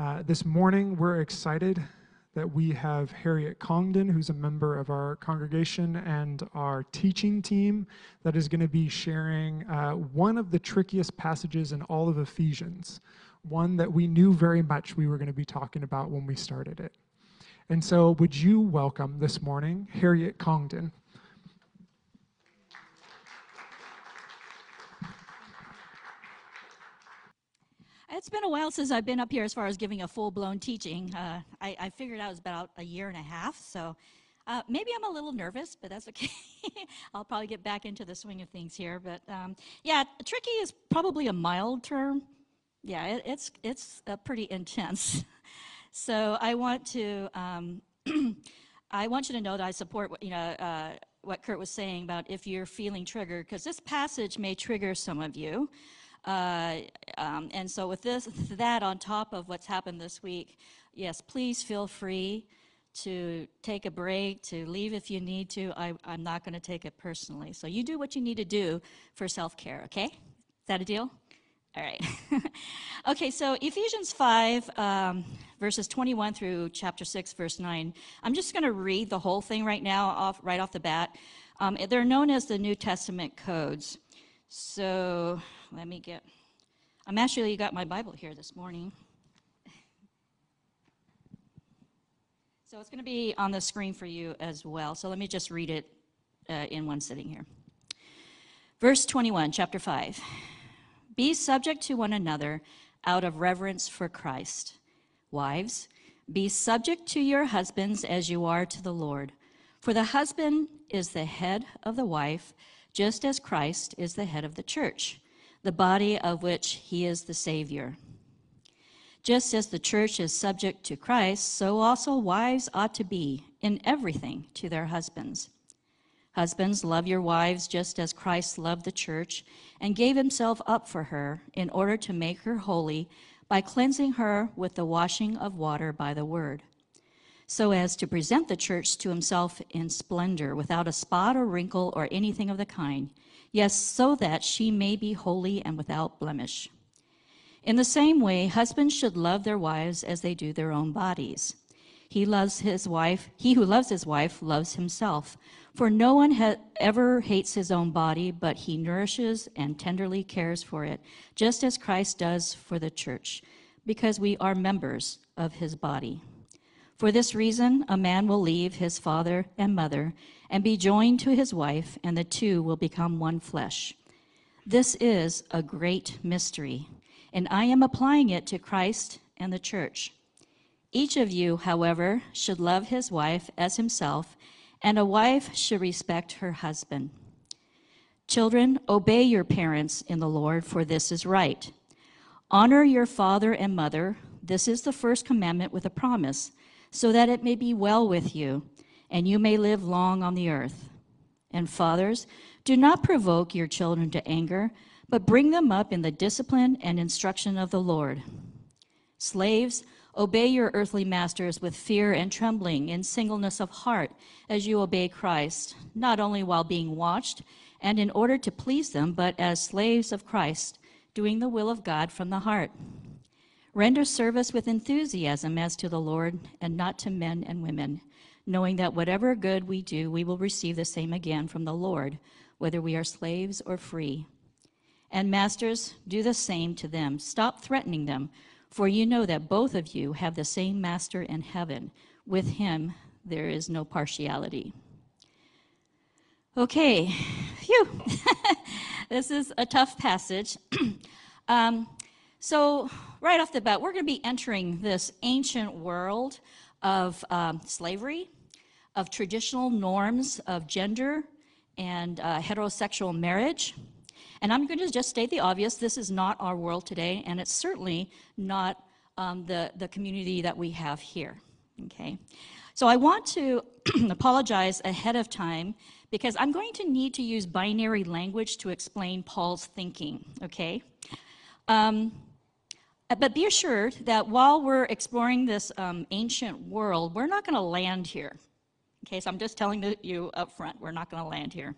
Uh, this morning, we're excited that we have Harriet Congdon, who's a member of our congregation and our teaching team, that is going to be sharing uh, one of the trickiest passages in all of Ephesians, one that we knew very much we were going to be talking about when we started it. And so, would you welcome this morning Harriet Congdon? It's been a while since I've been up here as far as giving a full blown teaching. Uh, I, I, figured out it was about a year and a half, so uh, maybe I'm a little nervous, but that's okay. I'll probably get back into the swing of things here. But um, yeah, tricky is probably a mild term. Yeah, it, it's it's uh, pretty intense. so I want to um, I want you to know that I support what you know uh, what Kurt was saying about if you're feeling triggered, because this passage may trigger some of you. Uh, um, and so with this, that on top of what's happened this week, yes, please feel free to take a break, to leave if you need to. I, am not going to take it personally. So you do what you need to do for self-care, okay? Is that a deal? All right. okay, so Ephesians 5, um, verses 21 through chapter 6, verse 9. I'm just going to read the whole thing right now, off, right off the bat. Um, they're known as the New Testament codes. So let me get, I'm actually got my Bible here this morning. So it's going to be on the screen for you as well. So let me just read it uh, in one sitting here. Verse 21, chapter 5. Be subject to one another out of reverence for Christ. Wives, be subject to your husbands as you are to the Lord. For the husband is the head of the wife, just as Christ is the head of the church the body of which he is the Savior. Just as the church is subject to Christ, so also wives ought to be in everything to their husbands. Husbands, love your wives just as Christ loved the church and gave himself up for her in order to make her holy by cleansing her with the washing of water by the word, so as to present the church to himself in splendor, without a spot or wrinkle or anything of the kind yes, so that she may be holy and without blemish. In the same way, husbands should love their wives as they do their own bodies. He loves his wife, he who loves his wife loves himself. For no one ha- ever hates his own body, but he nourishes and tenderly cares for it, just as Christ does for the church, because we are members of his body. For this reason, a man will leave his father and mother and be joined to his wife, and the two will become one flesh. This is a great mystery, and I am applying it to Christ and the church. Each of you, however, should love his wife as himself, and a wife should respect her husband. Children, obey your parents in the Lord, for this is right. Honor your father and mother. This is the first commandment with a promise, so that it may be well with you and you may live long on the earth. And fathers, do not provoke your children to anger, but bring them up in the discipline and instruction of the Lord. Slaves, obey your earthly masters with fear and trembling in singleness of heart, as you obey Christ, not only while being watched and in order to please them, but as slaves of Christ, doing the will of God from the heart. Render service with enthusiasm as to the Lord and not to men and women knowing that whatever good we do, we will receive the same again from the Lord, whether we are slaves or free. And masters, do the same to them. Stop threatening them, for you know that both of you have the same master in heaven. With him, there is no partiality. Okay, phew. this is a tough passage. um, so, right off the bat, we're going to be entering this ancient world of um, slavery, of traditional norms of gender and uh, heterosexual marriage. And I'm going to just state the obvious this is not our world today, and it's certainly not um, the, the community that we have here. Okay? So I want to apologize ahead of time because I'm going to need to use binary language to explain Paul's thinking. Okay? Um, but be assured that while we're exploring this um, ancient world, we're not going to land here. Okay, so I'm just telling you up front, we're not going to land here.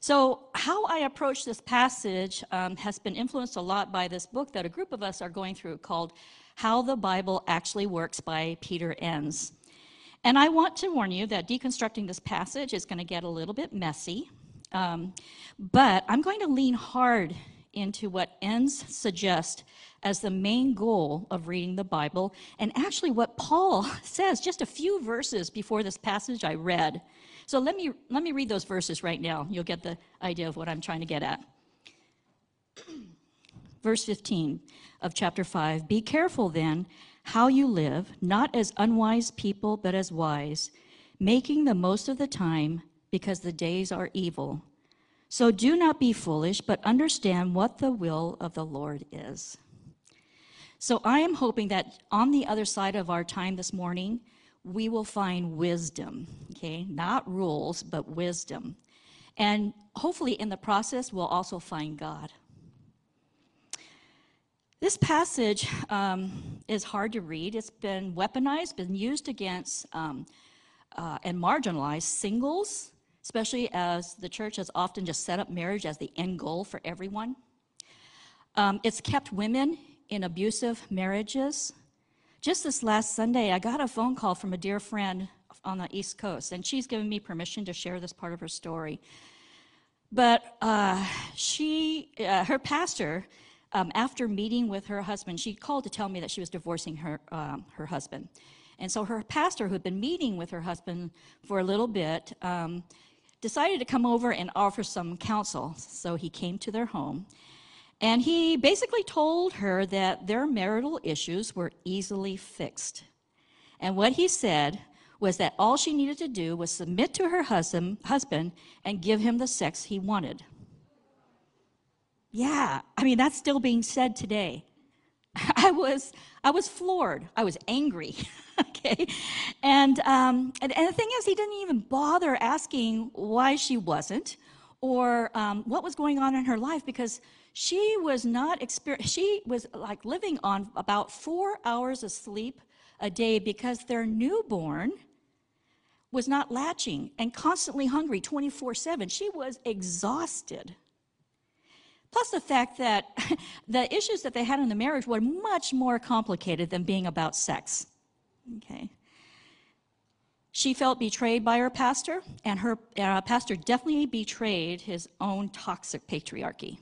So, how I approach this passage um, has been influenced a lot by this book that a group of us are going through called How the Bible Actually Works by Peter Enns. And I want to warn you that deconstructing this passage is going to get a little bit messy, um, but I'm going to lean hard into what Enns suggests as the main goal of reading the Bible, and actually what Paul says just a few verses before this passage I read. So let me, let me read those verses right now. You'll get the idea of what I'm trying to get at. Verse 15 of chapter 5 Be careful then how you live, not as unwise people, but as wise, making the most of the time because the days are evil. So do not be foolish, but understand what the will of the Lord is. So I am hoping that on the other side of our time this morning, we will find wisdom, okay? Not rules, but wisdom. And hopefully in the process, we'll also find God. This passage um, is hard to read. It's been weaponized, been used against um, uh, and marginalized singles, especially as the church has often just set up marriage as the end goal for everyone. Um, it's kept women in abusive marriages. Just this last Sunday, I got a phone call from a dear friend on the East Coast, and she's given me permission to share this part of her story. But uh, she, uh, her pastor, um, after meeting with her husband, she called to tell me that she was divorcing her, um, her husband. And so her pastor, who had been meeting with her husband for a little bit, um, decided to come over and offer some counsel. So he came to their home. And he basically told her that their marital issues were easily fixed. And what he said was that all she needed to do was submit to her husband, husband and give him the sex he wanted. Yeah, I mean, that's still being said today. I was, I was floored. I was angry. okay. And, um, and, and, the thing is, he didn't even bother asking why she wasn't or um, what was going on in her life because she was not exper- she was like living on about four hours of sleep a day because their newborn was not latching and constantly hungry 24 7 she was exhausted. Plus the fact that the issues that they had in the marriage were much more complicated than being about sex. Okay. She felt betrayed by her pastor and her uh, pastor definitely betrayed his own toxic patriarchy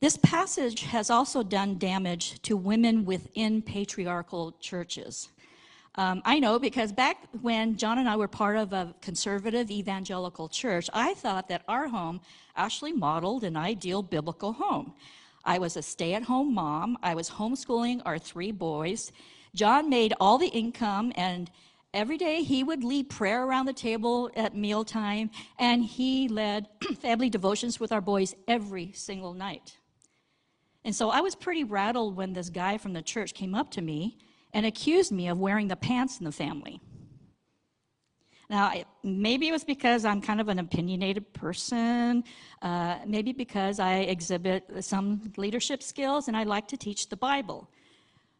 this passage has also done damage to women within patriarchal churches. Um, I know because back when John and I were part of a conservative evangelical church, I thought that our home actually modeled an ideal biblical home. I was a stay at home mom, I was homeschooling our three boys. John made all the income, and every day he would lead prayer around the table at mealtime, and he led family devotions with our boys every single night. And so I was pretty rattled when this guy from the church came up to me and accused me of wearing the pants in the family. Now, maybe it was because I'm kind of an opinionated person, uh, maybe because I exhibit some leadership skills and I like to teach the Bible.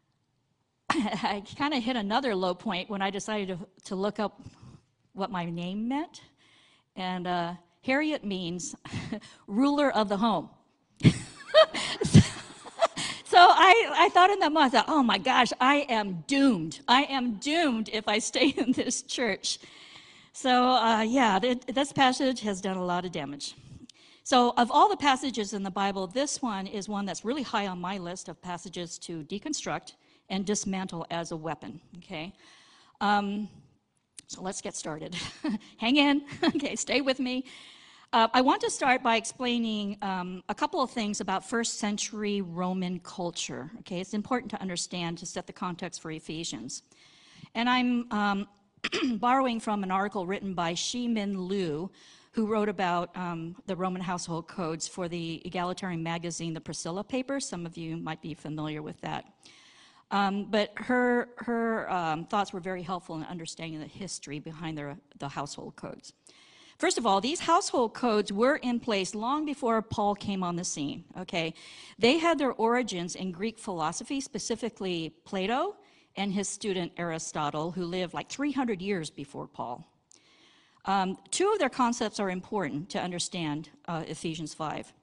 I kind of hit another low point when I decided to, to look up what my name meant. And uh, Harriet means ruler of the home. So I, I thought in that moment, I thought, oh my gosh, I am doomed. I am doomed if I stay in this church. So uh, yeah, this passage has done a lot of damage. So of all the passages in the Bible, this one is one that's really high on my list of passages to deconstruct and dismantle as a weapon. Okay. Um, so let's get started. Hang in. okay, stay with me. Uh, I want to start by explaining um, a couple of things about first century Roman culture. Okay, it's important to understand to set the context for Ephesians. And I'm um, borrowing from an article written by Shi Min Liu, who wrote about um, the Roman household codes for the egalitarian magazine, the Priscilla Papers. Some of you might be familiar with that. Um, but her, her um, thoughts were very helpful in understanding the history behind the, the household codes. First of all, these household codes were in place long before Paul came on the scene, okay? They had their origins in Greek philosophy, specifically Plato and his student Aristotle, who lived like 300 years before Paul. Um, two of their concepts are important to understand uh, Ephesians 5.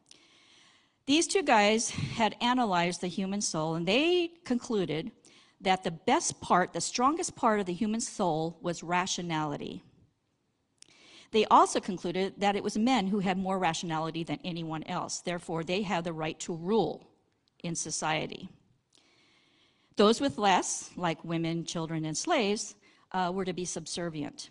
These two guys had analyzed the human soul and they concluded that the best part, the strongest part of the human soul was rationality. They also concluded that it was men who had more rationality than anyone else. Therefore, they had the right to rule in society. Those with less, like women, children, and slaves, uh, were to be subservient.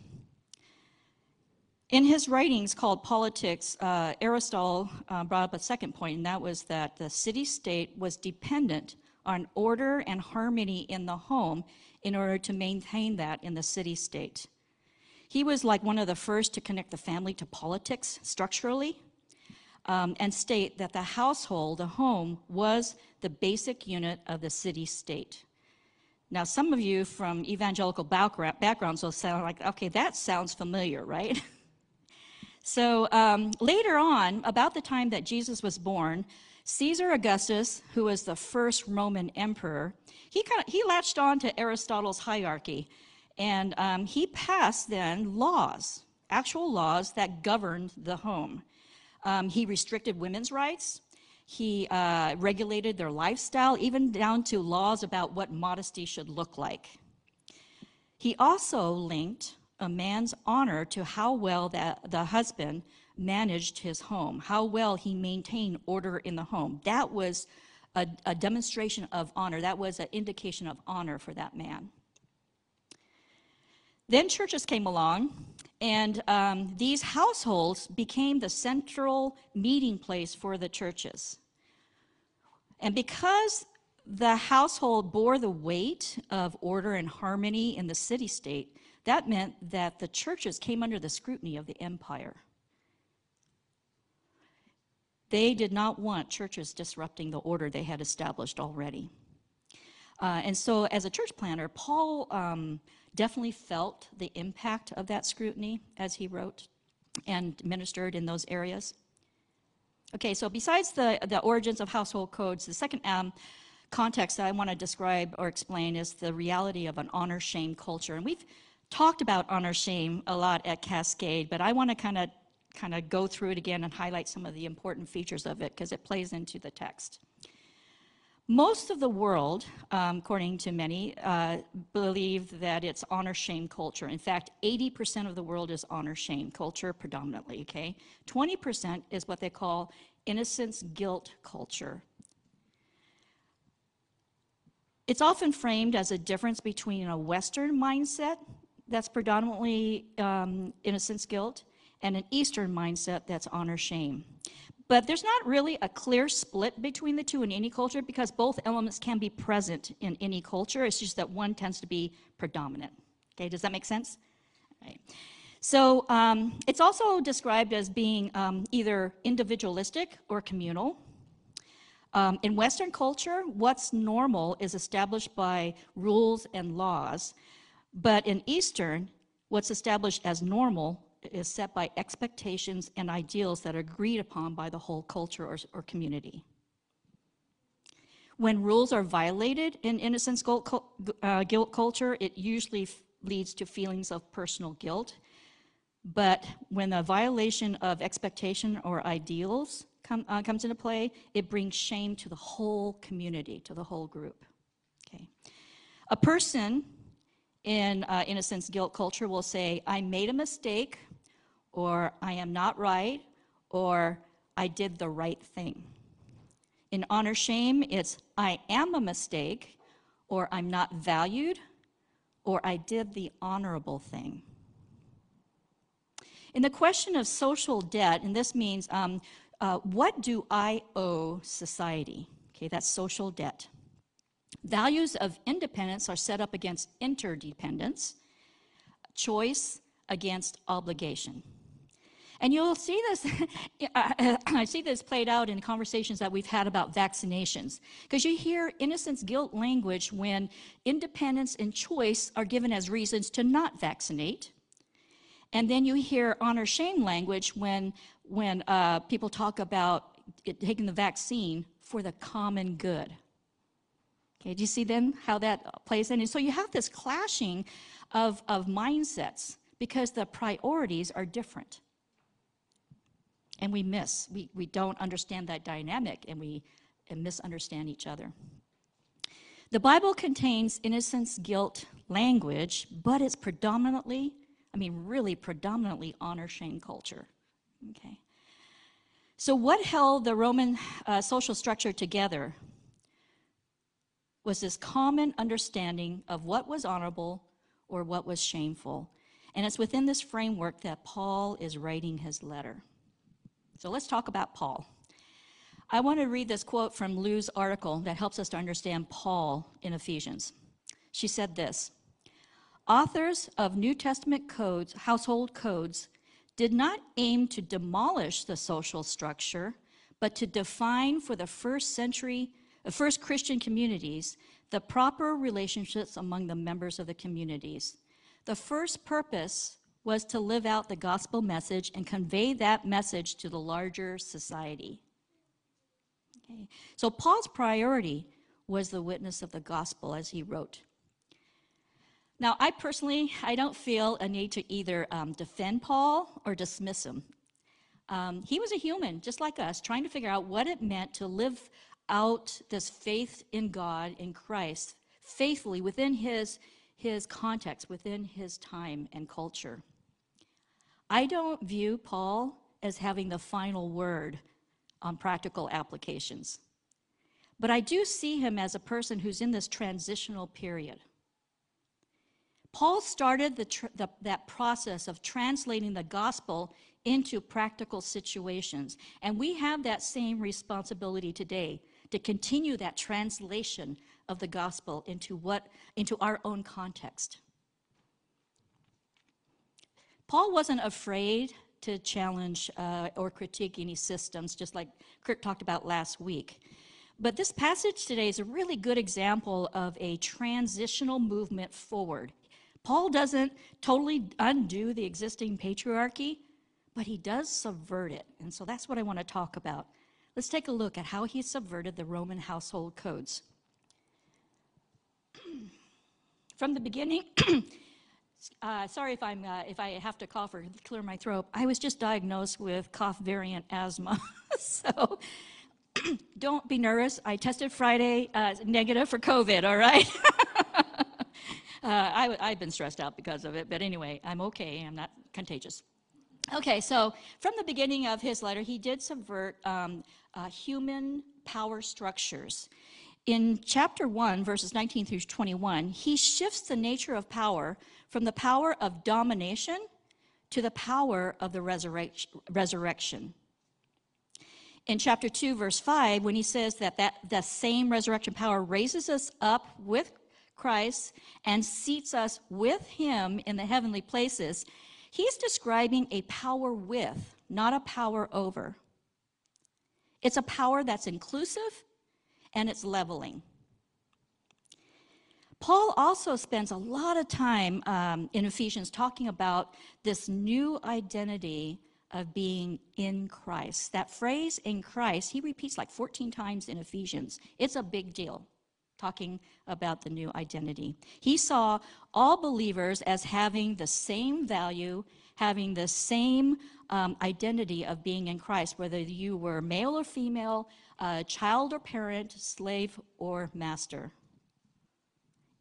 In his writings called Politics, uh, Aristotle uh, brought up a second point, and that was that the city state was dependent on order and harmony in the home in order to maintain that in the city state. He was like one of the first to connect the family to politics structurally um, and state that the household, the home, was the basic unit of the city state. Now, some of you from evangelical backgrounds will sound like, okay, that sounds familiar, right? so um, later on, about the time that Jesus was born, Caesar Augustus, who was the first Roman emperor, he, kind of, he latched on to Aristotle's hierarchy and um, he passed then laws, actual laws that governed the home. Um, he restricted women's rights. He uh, regulated their lifestyle, even down to laws about what modesty should look like. He also linked a man's honor to how well that the husband managed his home, how well he maintained order in the home. That was a, a demonstration of honor. That was an indication of honor for that man. Then churches came along, and um, these households became the central meeting place for the churches. And because the household bore the weight of order and harmony in the city state, that meant that the churches came under the scrutiny of the empire. They did not want churches disrupting the order they had established already. Uh, and so, as a church planter, Paul um, definitely felt the impact of that scrutiny as he wrote and ministered in those areas. Okay, so besides the, the origins of household codes, the second um, context that I want to describe or explain is the reality of an honor shame culture. And we've talked about honor shame a lot at Cascade, but I want to kind of kind of go through it again and highlight some of the important features of it because it plays into the text. Most of the world, um, according to many, uh, believe that it's honor shame culture. In fact, 80% of the world is honor shame culture predominantly, okay? 20% is what they call innocence guilt culture. It's often framed as a difference between a Western mindset that's predominantly um, innocence guilt and an Eastern mindset that's honor shame. But there's not really a clear split between the two in any culture because both elements can be present in any culture. It's just that one tends to be predominant. Okay, does that make sense? Right. So um, it's also described as being um, either individualistic or communal. Um, in Western culture, what's normal is established by rules and laws, but in Eastern, what's established as normal is set by expectations and ideals that are agreed upon by the whole culture or, or community. When rules are violated in innocence guilt, uh, guilt culture, it usually leads to feelings of personal guilt. But when the violation of expectation or ideals come, uh, comes into play, it brings shame to the whole community, to the whole group. Okay. A person in uh, innocence guilt culture will say, I made a mistake, or I am not right, or I did the right thing. In honor shame, it's I am a mistake, or I'm not valued, or I did the honorable thing. In the question of social debt, and this means um, uh, what do I owe society? Okay, that's social debt. Values of independence are set up against interdependence, choice against obligation. And you'll see this, I see this played out in conversations that we've had about vaccinations. Because you hear innocence guilt language when independence and choice are given as reasons to not vaccinate. And then you hear honor shame language when, when uh, people talk about it, taking the vaccine for the common good. Okay, do you see then how that plays in? And so you have this clashing of, of mindsets because the priorities are different. And we miss, we, we don't understand that dynamic and we and misunderstand each other. The Bible contains innocence, guilt language, but it's predominantly, I mean, really predominantly honor shame culture. Okay. So, what held the Roman uh, social structure together was this common understanding of what was honorable or what was shameful. And it's within this framework that Paul is writing his letter. So, let's talk about Paul. I want to read this quote from Liu's article that helps us to understand Paul in Ephesians. She said this Authors of New Testament codes, household codes, did not aim to demolish the social structure, but to define for the first century, first Christian communities, the proper relationships among the members of the communities. The first purpose was to live out the gospel message and convey that message to the larger society. Okay. So Paul's priority was the witness of the gospel as he wrote. Now, I personally, I don't feel a need to either um, defend Paul or dismiss him. Um, he was a human, just like us, trying to figure out what it meant to live out this faith in God, in Christ, faithfully within his, his context, within his time and culture. I don't view Paul as having the final word on practical applications. But I do see him as a person who's in this transitional period. Paul started the tr- the, that process of translating the gospel into practical situations. And we have that same responsibility today to continue that translation of the gospel into, what, into our own context. Paul wasn't afraid to challenge uh, or critique any systems, just like Kirk talked about last week. But this passage today is a really good example of a transitional movement forward. Paul doesn't totally undo the existing patriarchy, but he does subvert it. And so that's what I want to talk about. Let's take a look at how he subverted the Roman household codes. From the beginning, Uh, sorry if I'm uh, if I have to cough or clear my throat. I was just diagnosed with cough variant asthma, so don't be nervous. I tested Friday uh, negative for COVID. All right. Uh, I, have been stressed out because of it, but anyway, I'm okay. I'm not contagious. Okay, so from the beginning of his letter, he did subvert um, uh, human power structures. In chapter 1, verses 19 through 21, he shifts the nature of power from the power of domination to the power of the resurrection. In chapter 2, verse 5, when he says that, that the same resurrection power raises us up with Christ and seats us with him in the heavenly places, he's describing a power with, not a power over. It's a power that's inclusive and it's leveling. Paul also spends a lot of time um, in Ephesians talking about this new identity of being in Christ. That phrase in Christ, he repeats like 14 times in Ephesians. It's a big deal, talking about the new identity. He saw all believers as having the same value, having the same um, identity of being in Christ, whether you were male or female, uh, child or parent, slave or master.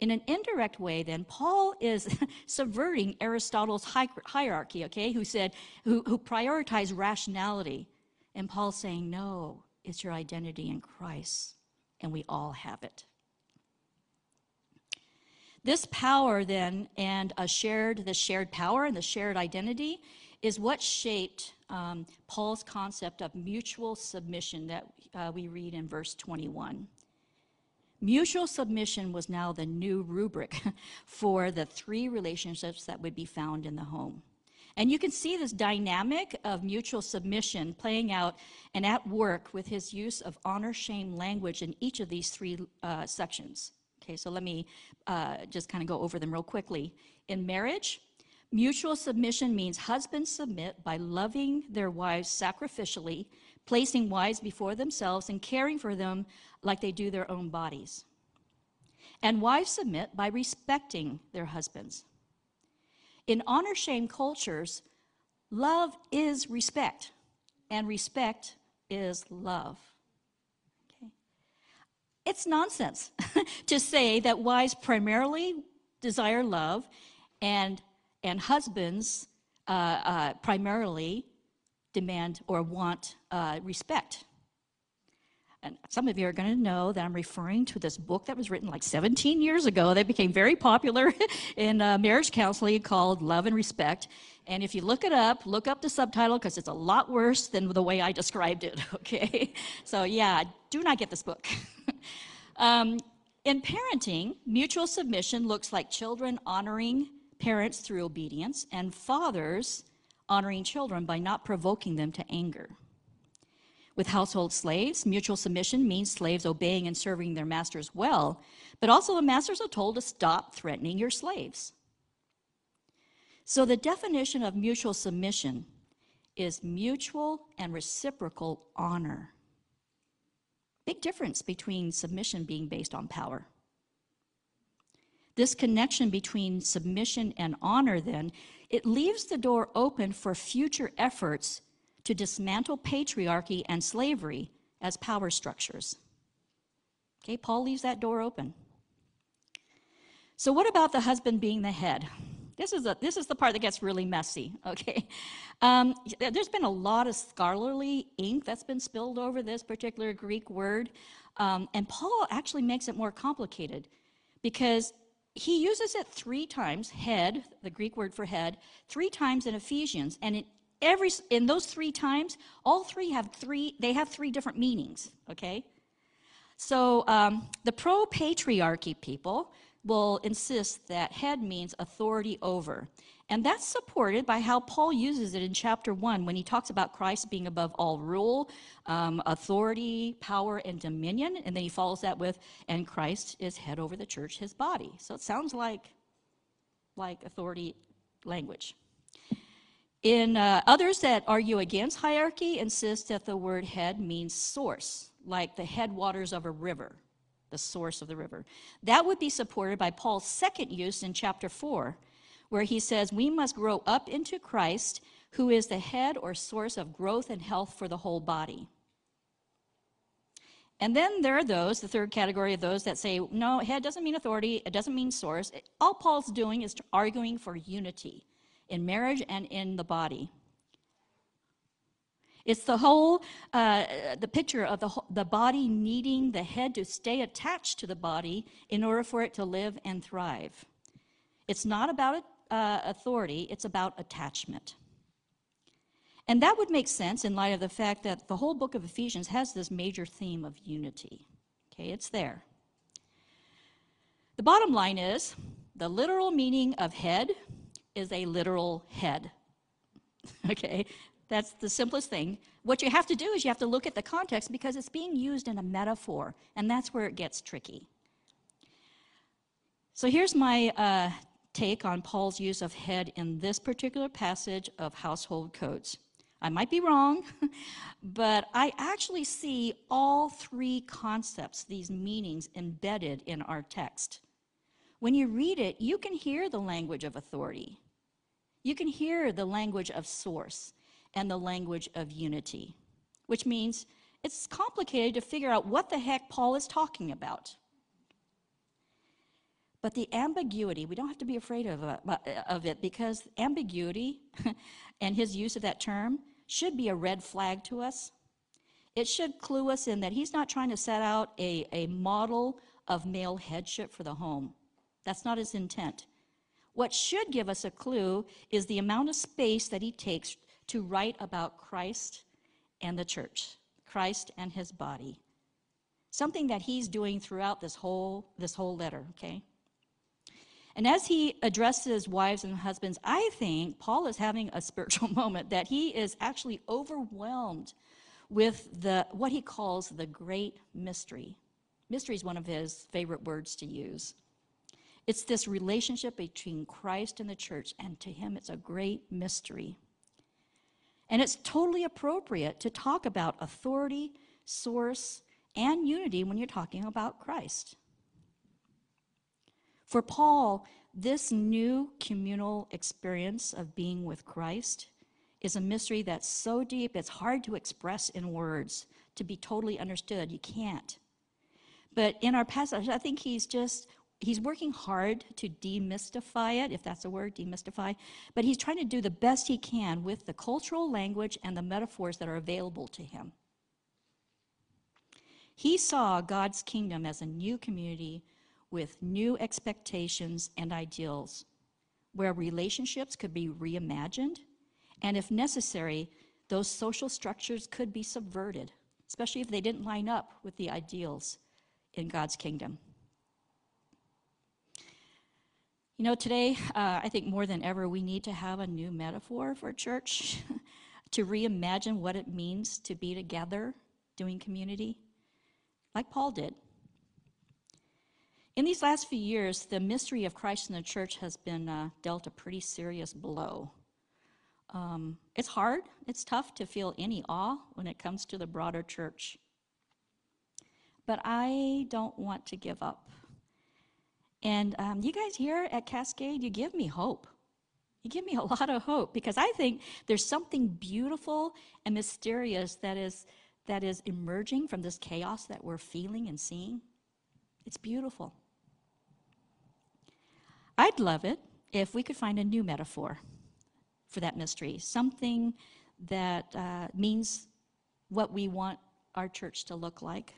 In an indirect way, then, Paul is subverting Aristotle's hierarchy, okay, who said, who, who prioritized rationality. And Paul's saying, no, it's your identity in Christ, and we all have it. This power, then, and a shared, the shared power and the shared identity is what shaped um, Paul's concept of mutual submission that uh, we read in verse 21. Mutual submission was now the new rubric for the three relationships that would be found in the home. And you can see this dynamic of mutual submission playing out and at work with his use of honor shame language in each of these three uh, sections. Okay, so let me uh, just kind of go over them real quickly. In marriage, mutual submission means husbands submit by loving their wives sacrificially placing wives before themselves and caring for them like they do their own bodies. And wives submit by respecting their husbands. In honor shame cultures, love is respect. and respect is love. It's nonsense to say that wives primarily desire love and, and husbands uh, uh, primarily demand or want uh, respect. And some of you are going to know that I'm referring to this book that was written like 17 years ago that became very popular in uh, marriage counseling called Love and Respect. And if you look it up, look up the subtitle because it's a lot worse than the way I described it, okay? So, yeah, do not get this book. Um, in parenting, mutual submission looks like children honoring parents through obedience and fathers honoring children by not provoking them to anger. With household slaves, mutual submission means slaves obeying and serving their masters well, but also the masters are told to stop threatening your slaves. So the definition of mutual submission is mutual and reciprocal honor. Big difference between submission being based on power. This connection between submission and honor, then, it leaves the door open for future efforts to dismantle patriarchy and slavery as power structures. Okay, Paul leaves that door open. So, what about the husband being the head? This is, a, this is the part that gets really messy, okay? Um, there's been a lot of scholarly ink that's been spilled over this particular Greek word, um, and Paul actually makes it more complicated because he uses it three times, head, the Greek word for head, three times in Ephesians, and in every in those three times, all three have three. They have three different meanings. Okay, so um, the pro-patriarchy people will insist that head means authority over. And that's supported by how Paul uses it in chapter 1 when he talks about Christ being above all rule, um, authority, power, and dominion. And then he follows that with, and Christ is head over the church, his body. So it sounds like, like authority language. In uh, others that argue against hierarchy, insist that the word head means source, like the headwaters of a river the source of the river. That would be supported by Paul's second use in chapter 4, where he says, We must grow up into Christ, who is the head or source of growth and health for the whole body. And then there are those, the third category of those that say, no, head doesn't mean authority, it doesn't mean source. All Paul's doing is arguing for unity in marriage and in the body. It's the whole, uh, the picture of the, the body needing the head to stay attached to the body in order for it to live and thrive. It's not about uh, authority, it's about attachment. And that would make sense in light of the fact that the whole book of Ephesians has this major theme of unity. Okay, it's there. The bottom line is the literal meaning of head is a literal head. okay, that's the simplest thing. What you have to do is you have to look at the context because it's being used in a metaphor, and that's where it gets tricky. So here's my uh, take on Paul's use of head in this particular passage of household codes. I might be wrong, but I actually see all three concepts, these meanings, embedded in our text. When you read it, you can hear the language of authority. You can hear the language of source and the language of unity, which means it's complicated to figure out what the heck Paul is talking about. But the ambiguity, we don't have to be afraid of, uh, of it because ambiguity and his use of that term should be a red flag to us. It should clue us in that he's not trying to set out a, a model of male headship for the home. That's not his intent. What should give us a clue is the amount of space that he takes to write about Christ and the church, Christ and his body. Something that he's doing throughout this whole, this whole letter, okay? And as he addresses wives and husbands, I think Paul is having a spiritual moment that he is actually overwhelmed with the what he calls the great mystery. Mystery is one of his favorite words to use. It's this relationship between Christ and the church, and to him it's a great mystery. And it's totally appropriate to talk about authority, source, and unity when you're talking about Christ. For Paul, this new communal experience of being with Christ is a mystery that's so deep it's hard to express in words, to be totally understood. You can't. But in our passage, I think he's just he's working hard to demystify it, if that's a word, demystify. But he's trying to do the best he can with the cultural language and the metaphors that are available to him. He saw God's kingdom as a new community with new expectations and ideals, where relationships could be reimagined, and if necessary, those social structures could be subverted, especially if they didn't line up with the ideals in God's kingdom. You know, today, uh, I think more than ever, we need to have a new metaphor for church to reimagine what it means to be together doing community, like Paul did. In these last few years, the mystery of Christ in the church has been uh, dealt a pretty serious blow. Um, it's hard, it's tough to feel any awe when it comes to the broader church. But I don't want to give up. And um, you guys here at Cascade, you give me hope. You give me a lot of hope because I think there's something beautiful and mysterious that is, that is emerging from this chaos that we're feeling and seeing. It's beautiful. I'd love it if we could find a new metaphor for that mystery, something that uh, means what we want our church to look like.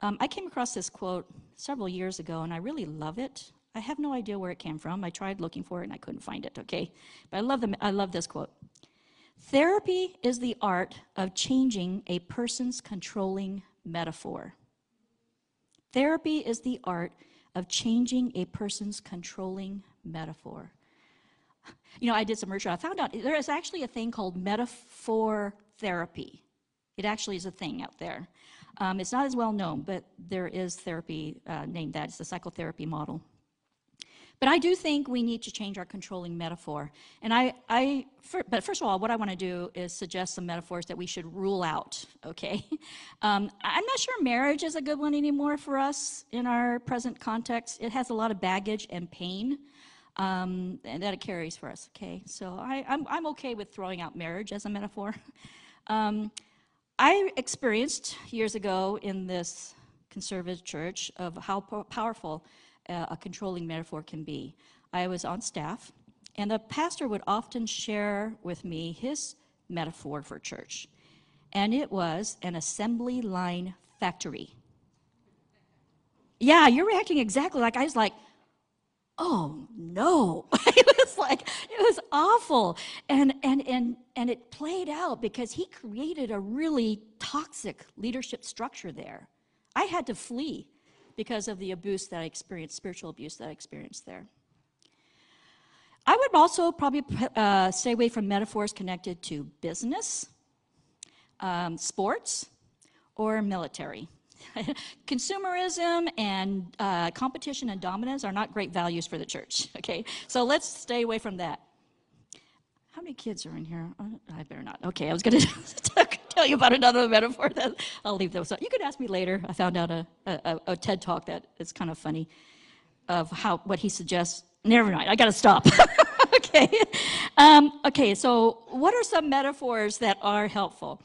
Um, I came across this quote several years ago, and I really love it. I have no idea where it came from. I tried looking for it, and I couldn't find it. Okay, but I love the, I love this quote. Therapy is the art of changing a person's controlling metaphor. Therapy is the art of changing a person's controlling metaphor. You know, I did some research. I found out there is actually a thing called metaphor therapy. It actually is a thing out there. Um, it's not as well known, but there is therapy uh, named that. It's the psychotherapy model. But I do think we need to change our controlling metaphor. And I, I for, but first of all, what I want to do is suggest some metaphors that we should rule out, okay? Um, I'm not sure marriage is a good one anymore for us in our present context. It has a lot of baggage and pain um, and that it carries for us, okay? So I, I'm, I'm okay with throwing out marriage as a metaphor. Um, I experienced years ago in this conservative church of how powerful uh, a controlling metaphor can be. I was on staff, and the pastor would often share with me his metaphor for church, and it was an assembly line factory. Yeah, you're reacting exactly like I was like, oh no was like it was awful. And and and and it played out because he created a really toxic leadership structure there. I had to flee because of the abuse that i experienced spiritual abuse that i experienced there. I would also probably uh, stay away from metaphors connected to business um, sports or military Consumerism and uh, competition and dominance are not great values for the church, okay? So let's stay away from that. How many kids are in here? Uh, I better not. Okay, I was going to tell you about another metaphor. That I'll leave those. You could ask me later. I found out a, a, a TED talk that is kind of funny of how what he suggests. Never mind. I got to stop. okay. Um, okay. So, what are some metaphors that are helpful?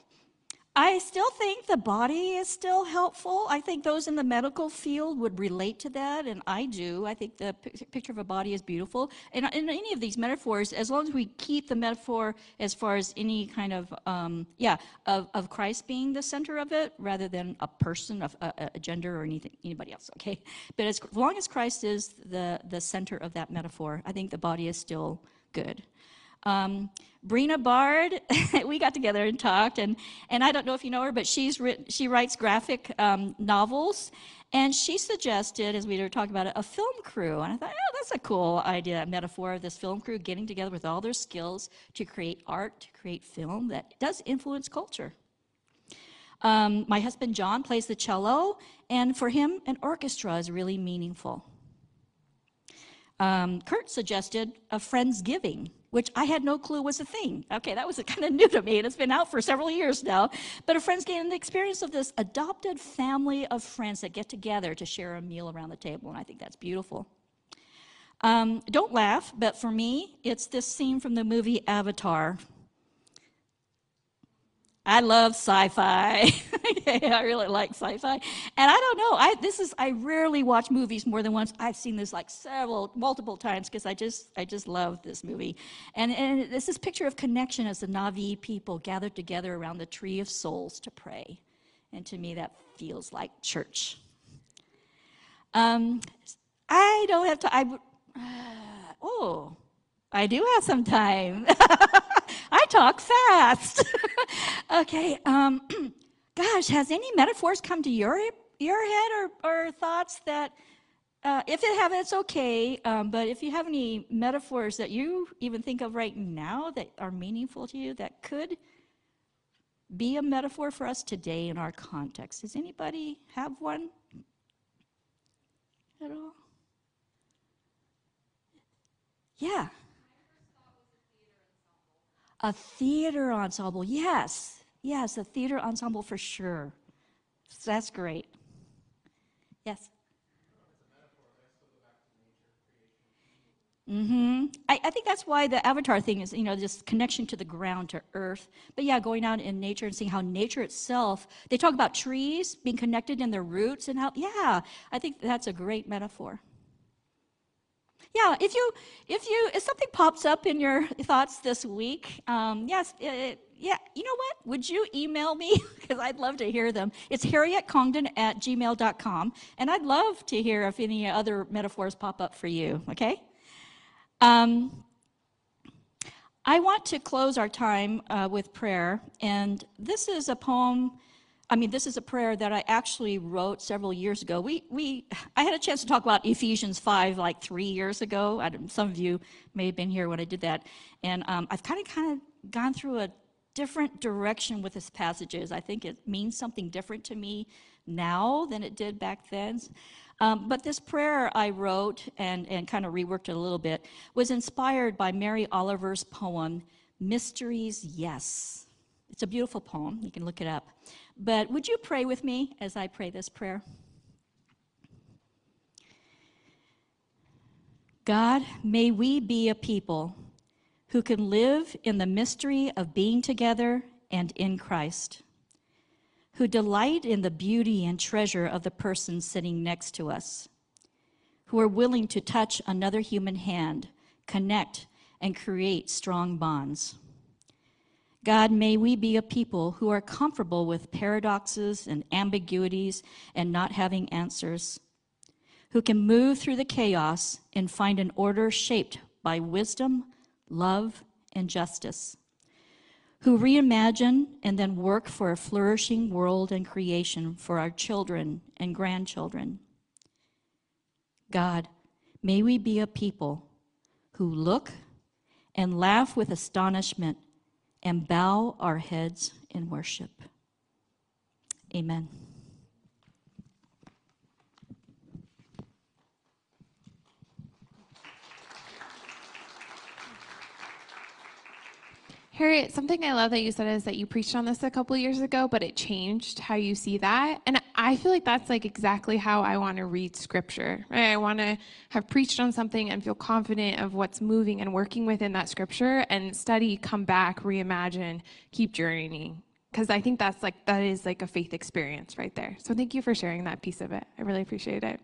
I still think the body is still helpful. I think those in the medical field would relate to that, and I do. I think the picture of a body is beautiful. And in any of these metaphors, as long as we keep the metaphor as far as any kind of, um, yeah, of, of Christ being the center of it, rather than a person, of a, a gender, or anything, anybody else, okay? But as long as Christ is the, the center of that metaphor, I think the body is still good. Um, Brina Bard, we got together and talked, and, and I don't know if you know her, but she's written, she writes graphic um, novels, and she suggested, as we were talking about it, a film crew. And I thought, oh, that's a cool idea, a metaphor of this film crew getting together with all their skills to create art, to create film that does influence culture. Um, my husband John plays the cello, and for him, an orchestra is really meaningful. Um, Kurt suggested a Friendsgiving which I had no clue was a thing. Okay, that was kind of new to me, and it's been out for several years now. But a Friendsgiving the experience of this adopted family of friends that get together to share a meal around the table, and I think that's beautiful. Um, don't laugh, but for me, it's this scene from the movie Avatar. I love sci-fi. I really like sci-fi, and I don't know. I this is I rarely watch movies more than once. I've seen this like several, multiple times because I just I just love this movie, and and this picture of connection as the Na'vi people gathered together around the tree of souls to pray, and to me that feels like church. Um, I don't have to. I uh, oh, I do have some time. I talk fast. okay. Um, gosh, has any metaphors come to your your head or, or thoughts that, uh, if it have, it's okay. Um, but if you have any metaphors that you even think of right now that are meaningful to you, that could be a metaphor for us today in our context. Does anybody have one at all? Yeah. A theater ensemble, yes. Yes, a theater ensemble for sure. That's great. Yes. Mm-hmm. I, I think that's why the avatar thing is, you know, this connection to the ground, to earth. But yeah, going out in nature and seeing how nature itself, they talk about trees being connected in their roots and how, yeah, I think that's a great metaphor. Yeah, if you, if you, if something pops up in your thoughts this week, um, yes, it, yeah, you know what? Would you email me? Because I'd love to hear them. It's harrietcongdon at gmail.com. And I'd love to hear if any other metaphors pop up for you, okay? Um, I want to close our time uh, with prayer, and this is a poem. I mean, this is a prayer that I actually wrote several years ago. We, we, I had a chance to talk about Ephesians 5 like three years ago. Some of you may have been here when I did that. And um, I've kind of, kind of gone through a different direction with this passages. I think it means something different to me now than it did back then. Um, but this prayer I wrote and, and kind of reworked it a little bit was inspired by Mary Oliver's poem, Mysteries Yes. It's a beautiful poem. You can look it up. But would you pray with me as I pray this prayer? God, may we be a people who can live in the mystery of being together and in Christ who delight in the beauty and treasure of the person sitting next to us, who are willing to touch another human hand, connect, and create strong bonds. God, may we be a people who are comfortable with paradoxes and ambiguities and not having answers, who can move through the chaos and find an order shaped by wisdom, love, and justice who reimagine and then work for a flourishing world and creation for our children and grandchildren. God, may we be a people who look and laugh with astonishment and bow our heads in worship. Amen. Harriet, something I love that you said is that you preached on this a couple years ago, but it changed how you see that. And I feel like that's like exactly how I want to read scripture. Right? I want to have preached on something and feel confident of what's moving and working within that scripture and study, come back, reimagine, keep journeying. Because I think that's like, that is like a faith experience right there. So thank you for sharing that piece of it. I really appreciate it.